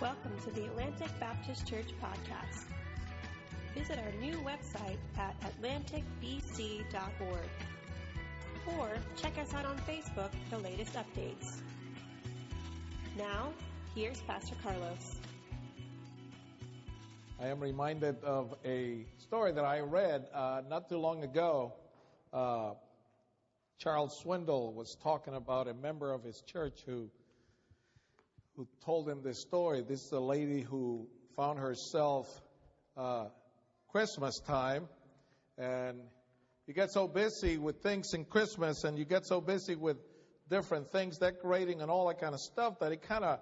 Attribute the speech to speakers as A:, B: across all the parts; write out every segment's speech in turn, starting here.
A: Welcome to the Atlantic Baptist Church podcast. Visit our new website at atlanticbc.org or check us out on Facebook for the latest updates. Now, here's Pastor Carlos.
B: I am reminded of a story that I read uh, not too long ago. Uh, Charles Swindoll was talking about a member of his church who who told him this story. This is a lady who found herself uh, Christmas time, and you get so busy with things in Christmas, and you get so busy with different things, decorating and all that kind of stuff, that it kind of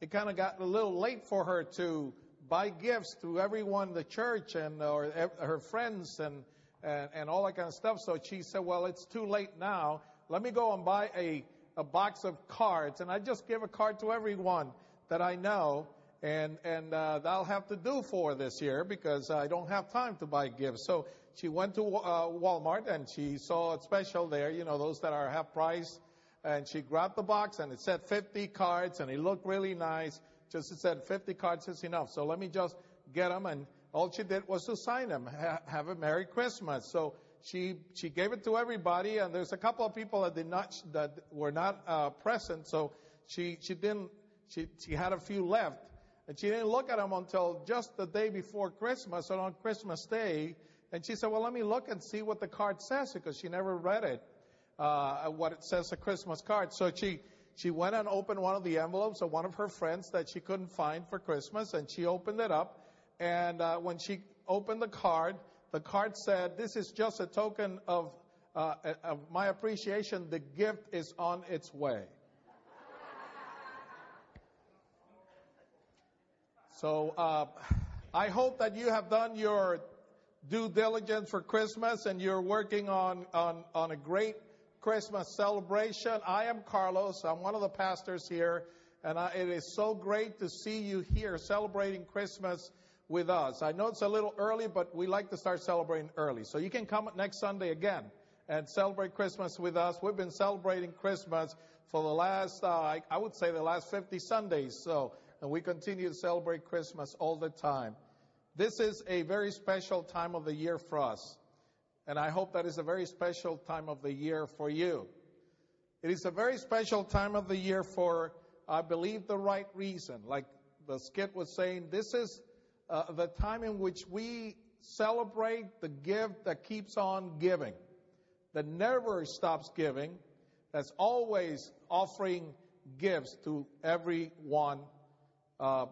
B: it kind of got a little late for her to buy gifts to everyone the church and or her friends and, and and all that kind of stuff. So she said, "Well, it's too late now. Let me go and buy a a box of cards, and I just give a card to everyone that I know, and and uh, that'll have to do for this year because I don't have time to buy gifts. So she went to uh, Walmart and she saw a special there, you know, those that are half price, and she grabbed the box and it said 50 cards and it looked really nice. Just it said 50 cards is enough. So let me just get them, and all she did was to sign them. Ha- have a Merry Christmas. So she she gave it to everybody, and there's a couple of people that did not that were not uh, present, so she she didn't she she had a few left, and she didn't look at them until just the day before Christmas, or on Christmas Day, and she said, "Well, let me look and see what the card says," because she never read it, uh, what it says a Christmas card. So she she went and opened one of the envelopes of one of her friends that she couldn't find for Christmas, and she opened it up, and uh, when she opened the card the card said, This is just a token of, uh, of my appreciation. The gift is on its way. So uh, I hope that you have done your due diligence for Christmas and you're working on, on, on a great Christmas celebration. I am Carlos. I'm one of the pastors here. And I, it is so great to see you here celebrating Christmas with us. I know it's a little early, but we like to start celebrating early. So you can come next Sunday again and celebrate Christmas with us. We've been celebrating Christmas for the last, uh, I, I would say the last 50 Sundays. So, and we continue to celebrate Christmas all the time. This is a very special time of the year for us. And I hope that is a very special time of the year for you. It is a very special time of the year for, I believe, the right reason. Like the skit was saying, this is uh, the time in which we celebrate the gift that keeps on giving, that never stops giving, that's always offering gifts to everyone uh,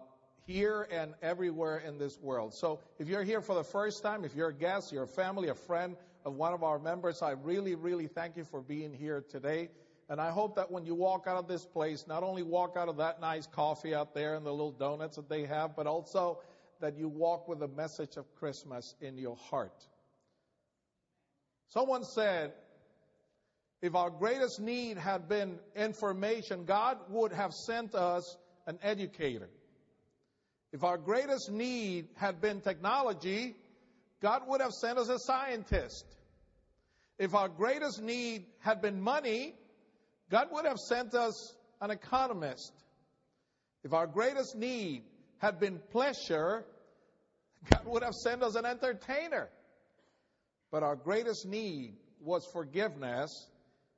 B: here and everywhere in this world. So if you're here for the first time, if you're a guest, you're a family, a friend of one of our members, I really, really thank you for being here today. And I hope that when you walk out of this place, not only walk out of that nice coffee out there and the little donuts that they have, but also that you walk with the message of Christmas in your heart. Someone said, if our greatest need had been information, God would have sent us an educator. If our greatest need had been technology, God would have sent us a scientist. If our greatest need had been money, God would have sent us an economist. If our greatest need had been pleasure, God would have sent us an entertainer. But our greatest need was forgiveness,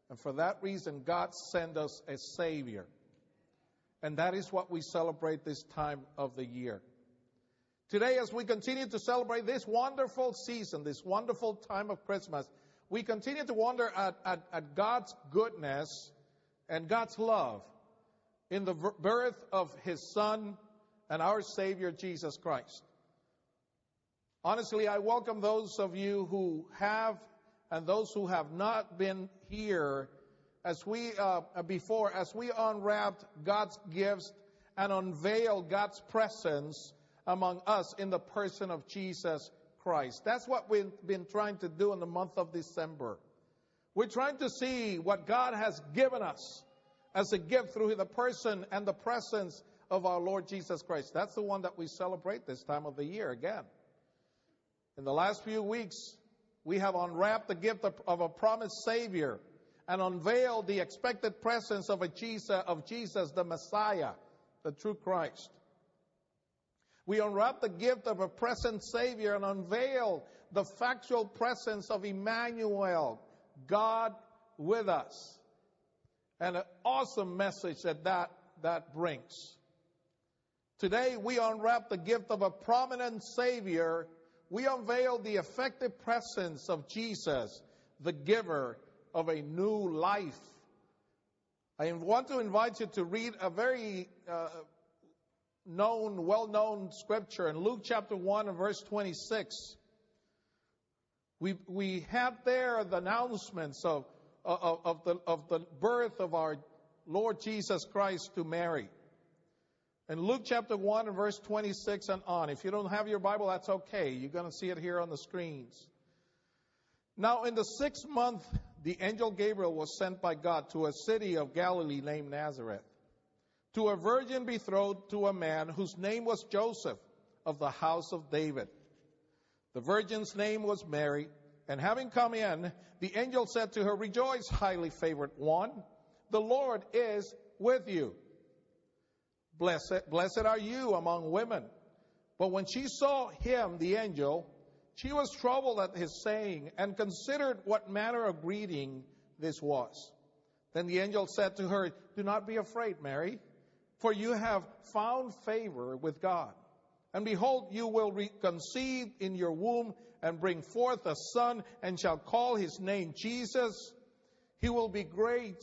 B: and for that reason, God sent us a Savior. And that is what we celebrate this time of the year. Today, as we continue to celebrate this wonderful season, this wonderful time of Christmas, we continue to wonder at, at, at God's goodness and God's love in the birth of His Son, and our Savior Jesus Christ. Honestly, I welcome those of you who have and those who have not been here as we uh, before as we unwrapped God's gifts and unveiled God's presence among us in the person of Jesus Christ. That's what we've been trying to do in the month of December. We're trying to see what God has given us as a gift through the person and the presence of our Lord Jesus Christ. That's the one that we celebrate this time of the year again. In the last few weeks, we have unwrapped the gift of, of a promised Savior and unveiled the expected presence of a Jesus, of Jesus, the Messiah, the true Christ. We unwrap the gift of a present Savior and unveil the factual presence of Emmanuel, God with us. And an awesome message that that, that brings. Today we unwrap the gift of a prominent Savior. We unveil the effective presence of Jesus, the giver of a new life. I want to invite you to read a very uh, known, well-known scripture in Luke chapter 1 and verse 26. We, we have there the announcements of, of, of, the, of the birth of our Lord Jesus Christ to Mary. In Luke chapter 1 and verse 26 and on. If you don't have your Bible, that's okay. You're going to see it here on the screens. Now, in the sixth month, the angel Gabriel was sent by God to a city of Galilee named Nazareth to a virgin betrothed to a man whose name was Joseph of the house of David. The virgin's name was Mary, and having come in, the angel said to her, Rejoice, highly favored one, the Lord is with you. Blessed, blessed are you among women. But when she saw him, the angel, she was troubled at his saying and considered what manner of greeting this was. Then the angel said to her, Do not be afraid, Mary for you have found favor with God. And behold, you will conceive in your womb and bring forth a son and shall call his name Jesus. He will be great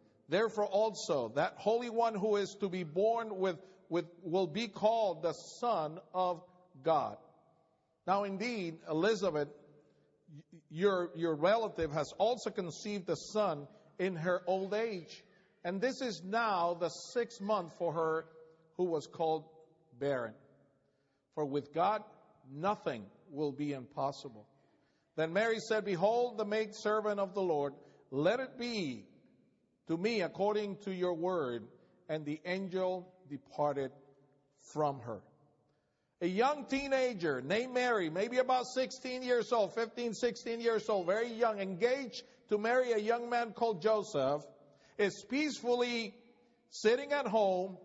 B: Therefore also, that Holy One who is to be born with, with will be called the Son of God. Now indeed, Elizabeth, your, your relative, has also conceived a son in her old age. And this is now the sixth month for her who was called barren. For with God, nothing will be impossible. Then Mary said, Behold, the maidservant of the Lord, let it be to me according to your word. And the angel departed from her. A young teenager named Mary, maybe about 16 years old, 15, 16 years old, very young, engaged to marry a young man called Joseph is peacefully sitting at home,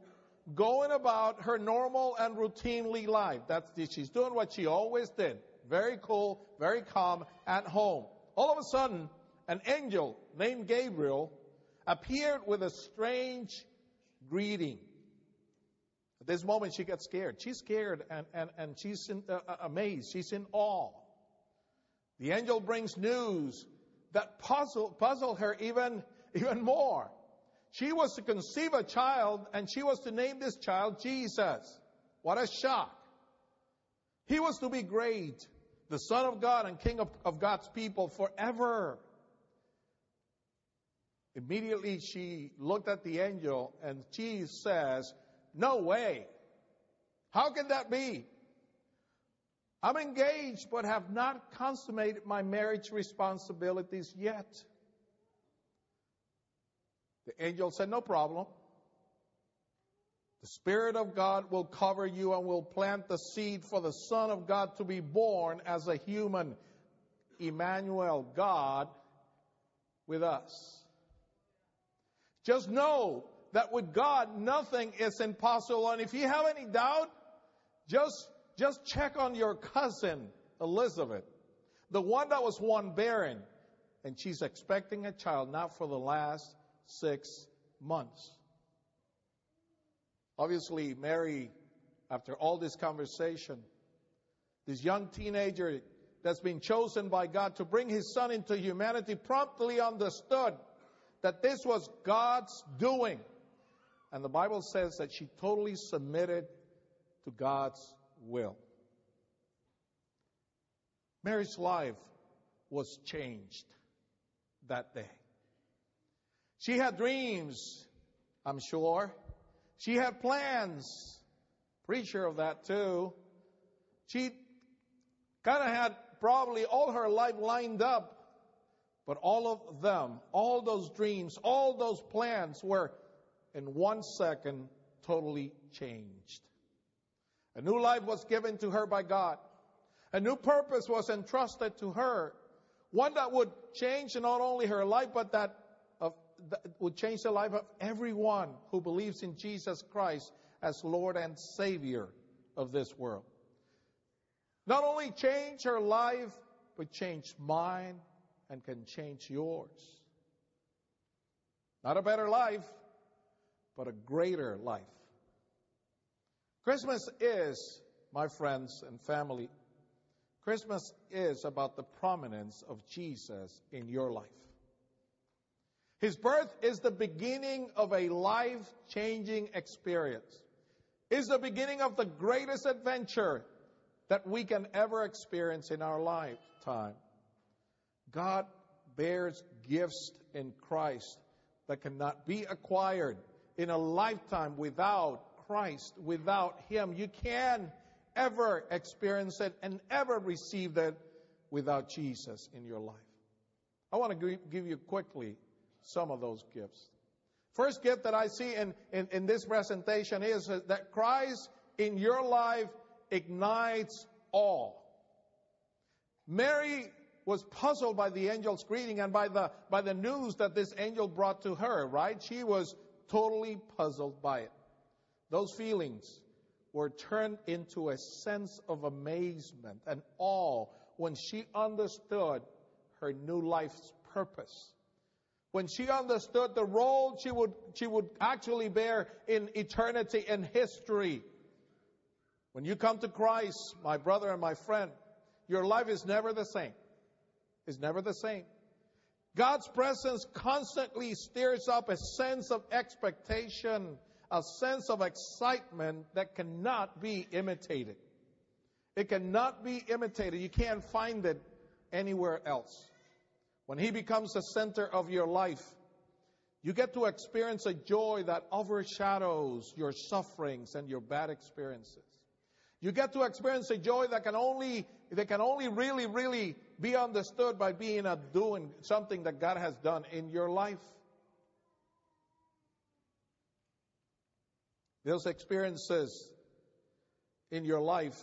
B: going about her normal and routinely life. That's she's doing what she always did. Very cool, very calm at home. All of a sudden, an angel named Gabriel appeared with a strange greeting. At this moment, she gets scared. She's scared and, and, and she's in, uh, uh amazed. She's in awe. The angel brings news that puzzle, puzzle her even even more. She was to conceive a child and she was to name this child Jesus. What a shock. He was to be great, the Son of God and King of, of God's people forever. Immediately she looked at the angel and she says, No way. How can that be? I'm engaged but have not consummated my marriage responsibilities yet. The angel said, No problem. The Spirit of God will cover you and will plant the seed for the Son of God to be born as a human. Emmanuel, God with us. Just know that with God, nothing is impossible. And if you have any doubt, just, just check on your cousin, Elizabeth, the one that was one barren. And she's expecting a child, not for the last six months. Obviously, Mary, after all this conversation, this young teenager that's been chosen by God to bring his son into humanity promptly understood that this was God's doing. And the Bible says that she totally submitted to God's will. Mary's life was changed that day. She had dreams, I'm sure. She had plans. Pretty sure of that too. She kind of had probably all her life lined up. But all of them, all those dreams, all those plans were in one second totally changed. A new life was given to her by God. A new purpose was entrusted to her. One that would change not only her life, but that, of, that would change the life of everyone who believes in Jesus Christ as Lord and Savior of this world. Not only change her life, but change mine and can change yours. Not a better life, but a greater life. Christmas is, my friends and family, Christmas is about the prominence of Jesus in your life. His birth is the beginning of a life changing experience. Is the beginning of the greatest adventure that we can ever experience in our lifetime. God bears gifts in Christ that cannot be acquired in a lifetime without Christ, without Him. You can ever experience it and ever receive it without Jesus in your life. I want to give you quickly some of those gifts. First gift that I see in, in, in this presentation is that Christ in your life ignites awe. Mary was puzzled by the angel's greeting and by the, by the news that this angel brought to her, right? She was totally puzzled by it. Those feelings were turned into a sense of amazement and awe when she understood her new life's purpose. When she understood the role she would, she would actually bear in eternity and history. When you come to Christ, my brother and my friend, your life is never the same. It's never the same. God's presence constantly stirs up a sense of expectation, a sense of excitement that cannot be imitated. It cannot be imitated. You can't find it anywhere else. When He becomes the center of your life, you get to experience a joy that overshadows your sufferings and your bad experiences. You get to experience a joy that can only that can only really, really be understood by being a doing something that God has done in your life. Those experiences in your life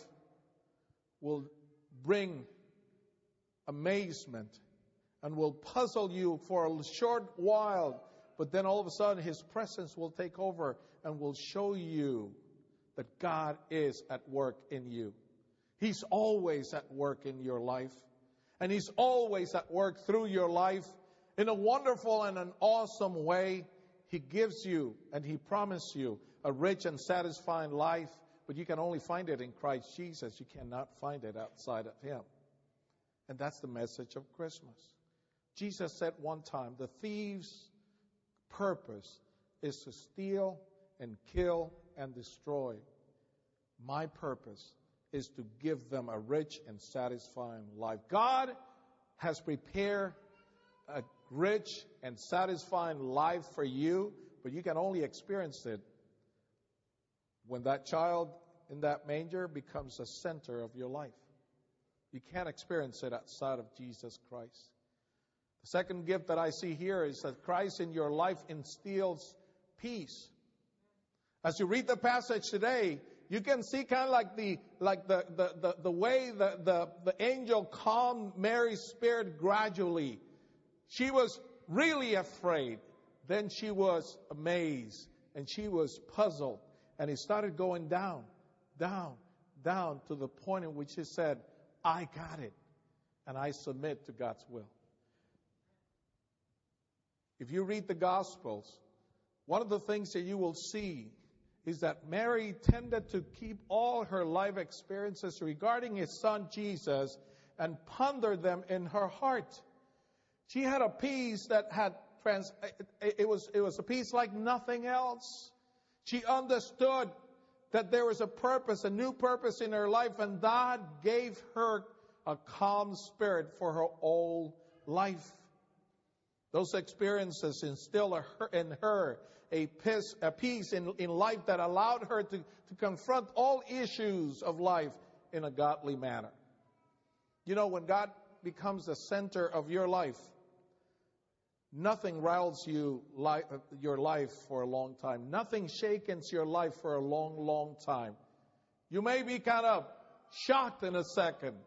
B: will bring amazement and will puzzle you for a short while, but then all of a sudden His presence will take over and will show you that God is at work in you. He's always at work in your life. And He's always at work through your life in a wonderful and an awesome way. He gives you and He promises you a rich and satisfying life, but you can only find it in Christ Jesus. You cannot find it outside of Him. And that's the message of Christmas. Jesus said one time, the thief's purpose is to steal and kill and destroy. My purpose is to give them a rich and satisfying life. God has prepared a rich and satisfying life for you, but you can only experience it when that child in that manger becomes the center of your life. You can't experience it outside of Jesus Christ. The second gift that I see here is that Christ in your life instills peace. As you read the passage today, you can see kind of like the like the the, the, the way the, the, the angel calmed Mary's spirit gradually. She was really afraid. Then she was amazed and she was puzzled. And it started going down, down, down to the point in which she said, I got it. And I submit to God's will. If you read the Gospels, one of the things that you will see is that Mary tended to keep all her life experiences regarding his son Jesus and ponder them in her heart. She had a peace that had trans, it was, it was a peace like nothing else. She understood that there was a purpose, a new purpose in her life, and God gave her a calm spirit for her whole life. Those experiences instill her in her a peace, a peace in, in life that allowed her to, to confront all issues of life in a godly manner. You know, when God becomes the center of your life, nothing riles you li- uh, your life for a long time. Nothing shakens your life for a long, long time. You may be kind of shocked in a second,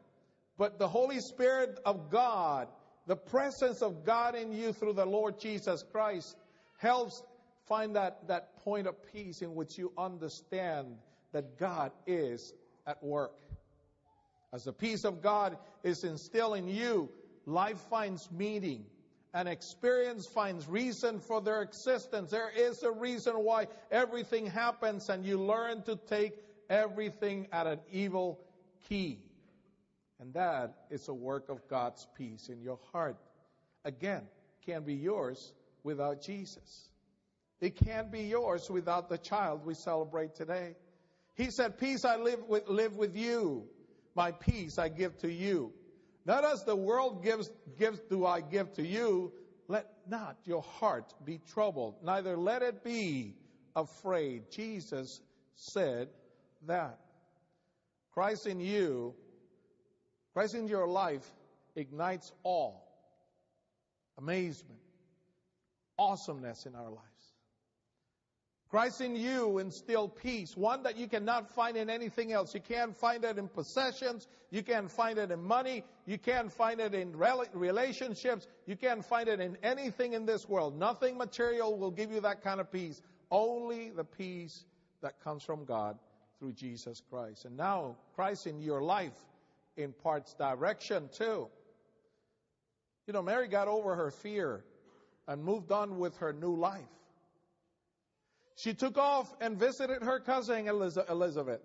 B: but the Holy Spirit of God, the presence of God in you through the Lord Jesus Christ, helps find that, that point of peace in which you understand that God is at work. As the peace of God is instilled in you, life finds meaning and experience finds reason for their existence. There is a reason why everything happens, and you learn to take everything at an evil key. And that is a work of God's peace in your heart. Again, can be yours without Jesus. It can't be yours without the child we celebrate today. He said, Peace I live with, live with you. My peace I give to you. Not as the world gives, gives do I give to you. Let not your heart be troubled, neither let it be afraid. Jesus said that. Christ in you, Christ in your life ignites awe, amazement, awesomeness in our lives. Christ in you instill peace, one that you cannot find in anything else. You can't find it in possessions. You can't find it in money. You can't find it in relationships. You can't find it in anything in this world. Nothing material will give you that kind of peace. Only the peace that comes from God through Jesus Christ. And now, Christ in your life imparts direction too. You know, Mary got over her fear and moved on with her new life. She took off and visited her cousin Elizabeth.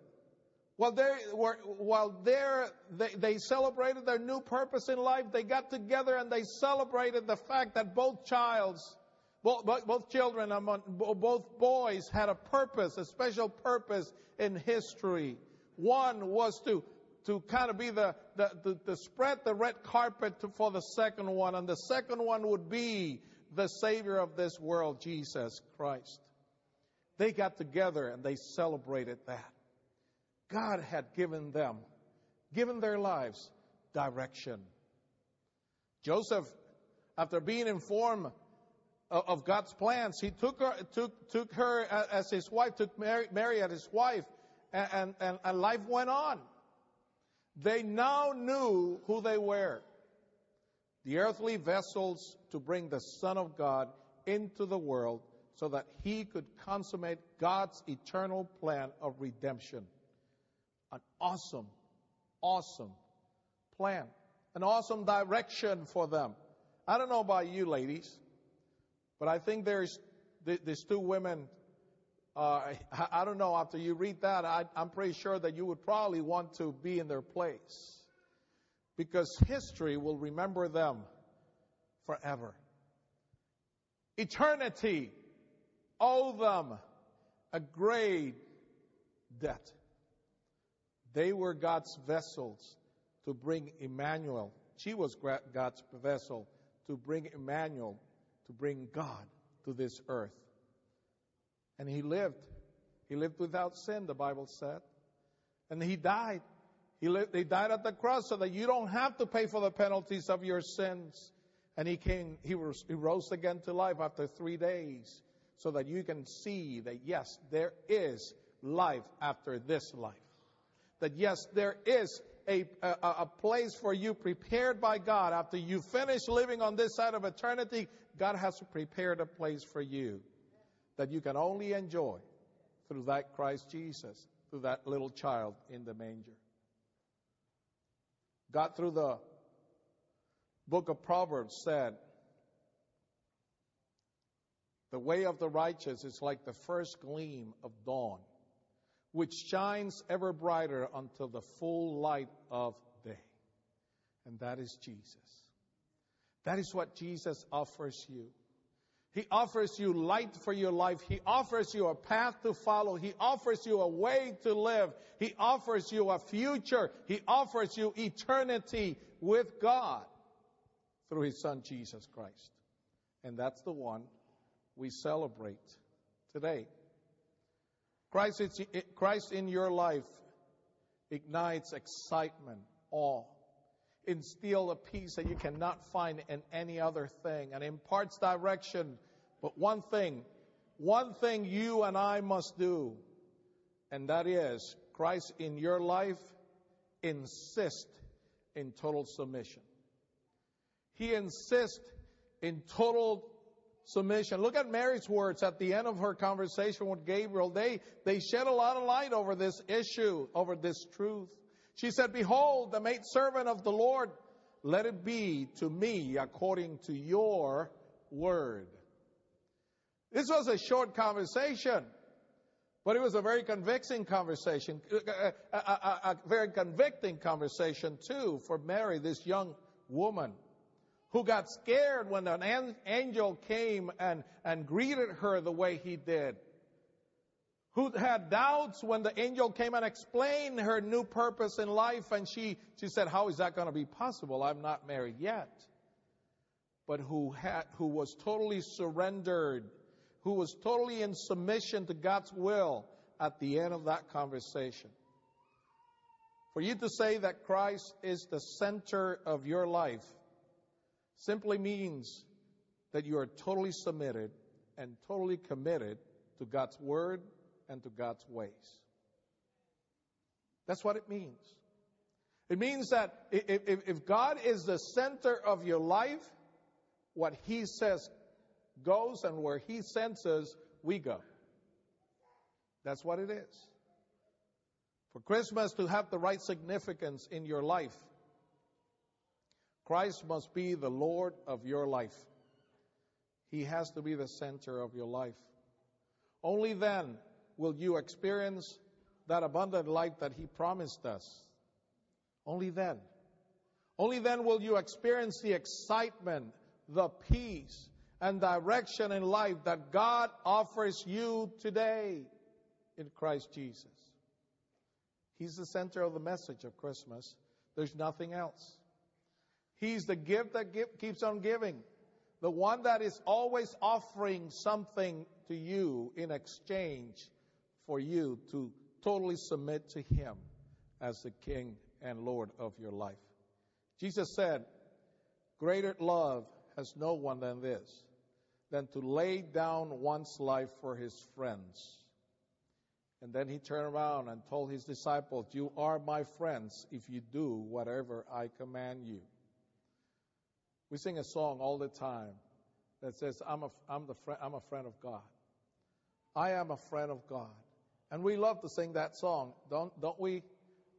B: While they were, while there, they, they celebrated their new purpose in life. They got together and they celebrated the fact that both childs, both, both children, both boys had a purpose, a special purpose in history. One was to to kind of be the, the, the, the spread the red carpet to, for the second one, and the second one would be the Savior of this world, Jesus Christ. They got together and they celebrated that. God had given them, given their lives, direction. Joseph, after being informed of God's plans, he took her, took, took her as his wife, took Mary, Mary as his wife, and, and, and life went on. They now knew who they were. The earthly vessels to bring the Son of God into the world so that he could consummate God's eternal plan of redemption. An awesome, awesome plan. An awesome direction for them. I don't know about you ladies, but I think there's, there's two women, uh, I don't know, after you read that, I, I'm pretty sure that you would probably want to be in their place. Because history will remember them forever. Eternity owe them a great debt. They were God's vessels to bring Emmanuel. She was God's vessel to bring Emmanuel, to bring God to this earth. And he lived. He lived without sin, the Bible said. And he died. He, lived, he died at the cross so that you don't have to pay for the penalties of your sins. And he came, he, was, he rose again to life after three days so that you can see that yes, there is life after this life. That yes, there is a, a, a, place for you prepared by God. After you finish living on this side of eternity, God has prepared a place for you that you can only enjoy through that Christ Jesus, through that little child in the manger. God, through the book of Proverbs, said, the way of the righteous is like the first gleam of dawn, which shines ever brighter until the full light of day. And that is Jesus. That is what Jesus offers you. He offers you light for your life. He offers you a path to follow. He offers you a way to live. He offers you a future. He offers you eternity with God through His Son Jesus Christ. And that's the one we celebrate today. Christ, Christ in your life ignites excitement, awe. instill a peace that you cannot find in any other thing and imparts direction. But one thing, one thing you and I must do, and that is Christ in your life insist in total submission. He insists in total submission. Look at Mary's words at the end of her conversation with Gabriel. They, they shed a lot of light over this issue, over this truth. She said, Behold, the maidservant of the Lord, let it be to me according to your word. This was a short conversation, but it was a very convicting conversation, a, a, a, a very convicting conversation too for Mary, this young woman who got scared when an angel came and, and greeted her the way he did, who had doubts when the angel came and explained her new purpose in life, and she, she said, How is that going to be possible? I'm not married yet. But who had, who was totally surrendered, who was totally in submission to God's will at the end of that conversation. For you to say that Christ is the center of your life simply means that you are totally submitted and totally committed to God's word and to God's ways. That's what it means. It means that if, God is the center of your life, what He says goes, and where He sends us, we go. That's what it is. For Christmas to have the right significance in your life, Christ must be the Lord of your life. He has to be the center of your life. Only then will you experience that abundant life that He promised us. Only then. Only then will you experience the excitement, the peace, and direction in life that God offers you today in Christ Jesus. He's the center of the message of Christmas. There's nothing else. He's the gift that give, keeps on giving. The one that is always offering something to you in exchange for you to totally submit to Him as the King and Lord of your life. Jesus said, Greater love has no one than this, than to lay down one's life for his friends. And then he turned around and told his disciples, You are my friends if you do whatever I command you. We sing a song all the time that says, I'm a, I'm, the fr- I'm a friend of God. I am a friend of God. And we love to sing that song, don't, don't we?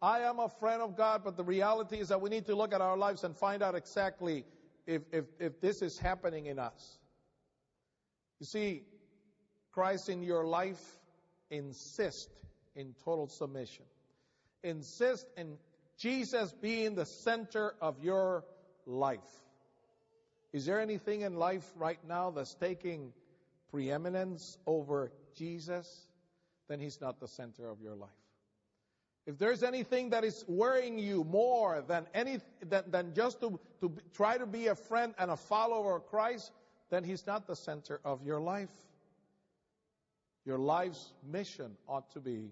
B: I am a friend of God, but the reality is that we need to look at our lives and find out exactly if, if, if this is happening in us. You see, Christ in your life insist in total submission. Insist in Jesus being the center of your life. Is there anything in life right now that's taking preeminence over Jesus? Then He's not the center of your life. If there's anything that is worrying you more than any than, than just to, to try to be a friend and a follower of Christ, then He's not the center of your life. Your life's mission ought to be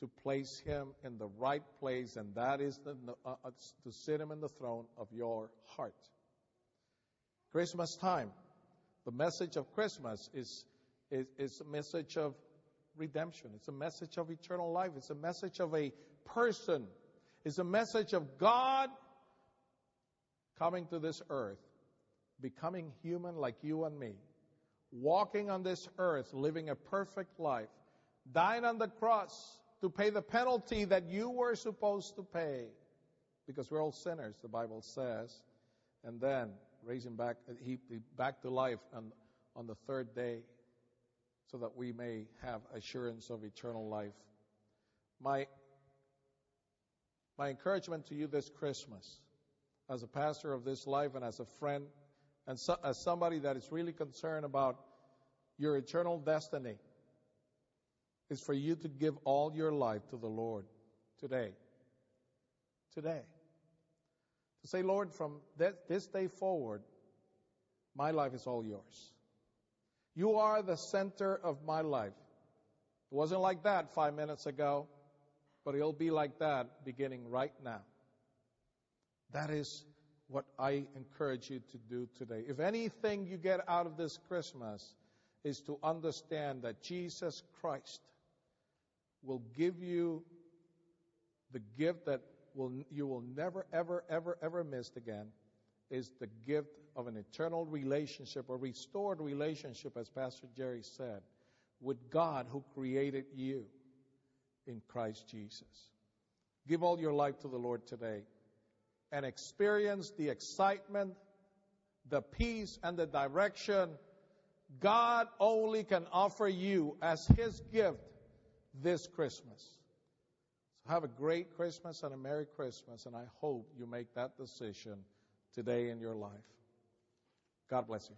B: to place Him in the right place, and that is the, uh, uh to sit Him in the throne of your heart. Christmas time. The message of Christmas is, is, is a message of redemption. It's a message of eternal life. It's a message of a person. It's a message of God coming to this earth, becoming human like you and me, walking on this earth, living a perfect life, dying on the cross to pay the penalty that you were supposed to pay because we're all sinners, the Bible says. And then raise him back, he, back to life on, on the third day so that we may have assurance of eternal life. My, my encouragement to you this Christmas, as a pastor of this life and as a friend, and so, as somebody that is really concerned about your eternal destiny, is for you to give all your life to the Lord today. Today to say, Lord, from this day forward, my life is all yours. You are the center of my life. It wasn't like that five minutes ago, but it'll be like that beginning right now. That is what I encourage you to do today. If anything you get out of this Christmas is to understand that Jesus Christ will give you the gift that will, you will never, ever, ever, ever miss again is the gift of an eternal relationship, a restored relationship, as Pastor Jerry said, with God who created you in Christ Jesus. Give all your life to the Lord today and experience the excitement, the peace, and the direction God only can offer you as His gift this Christmas. Have a great Christmas and a Merry Christmas, and I hope you make that decision today in your life. God bless you.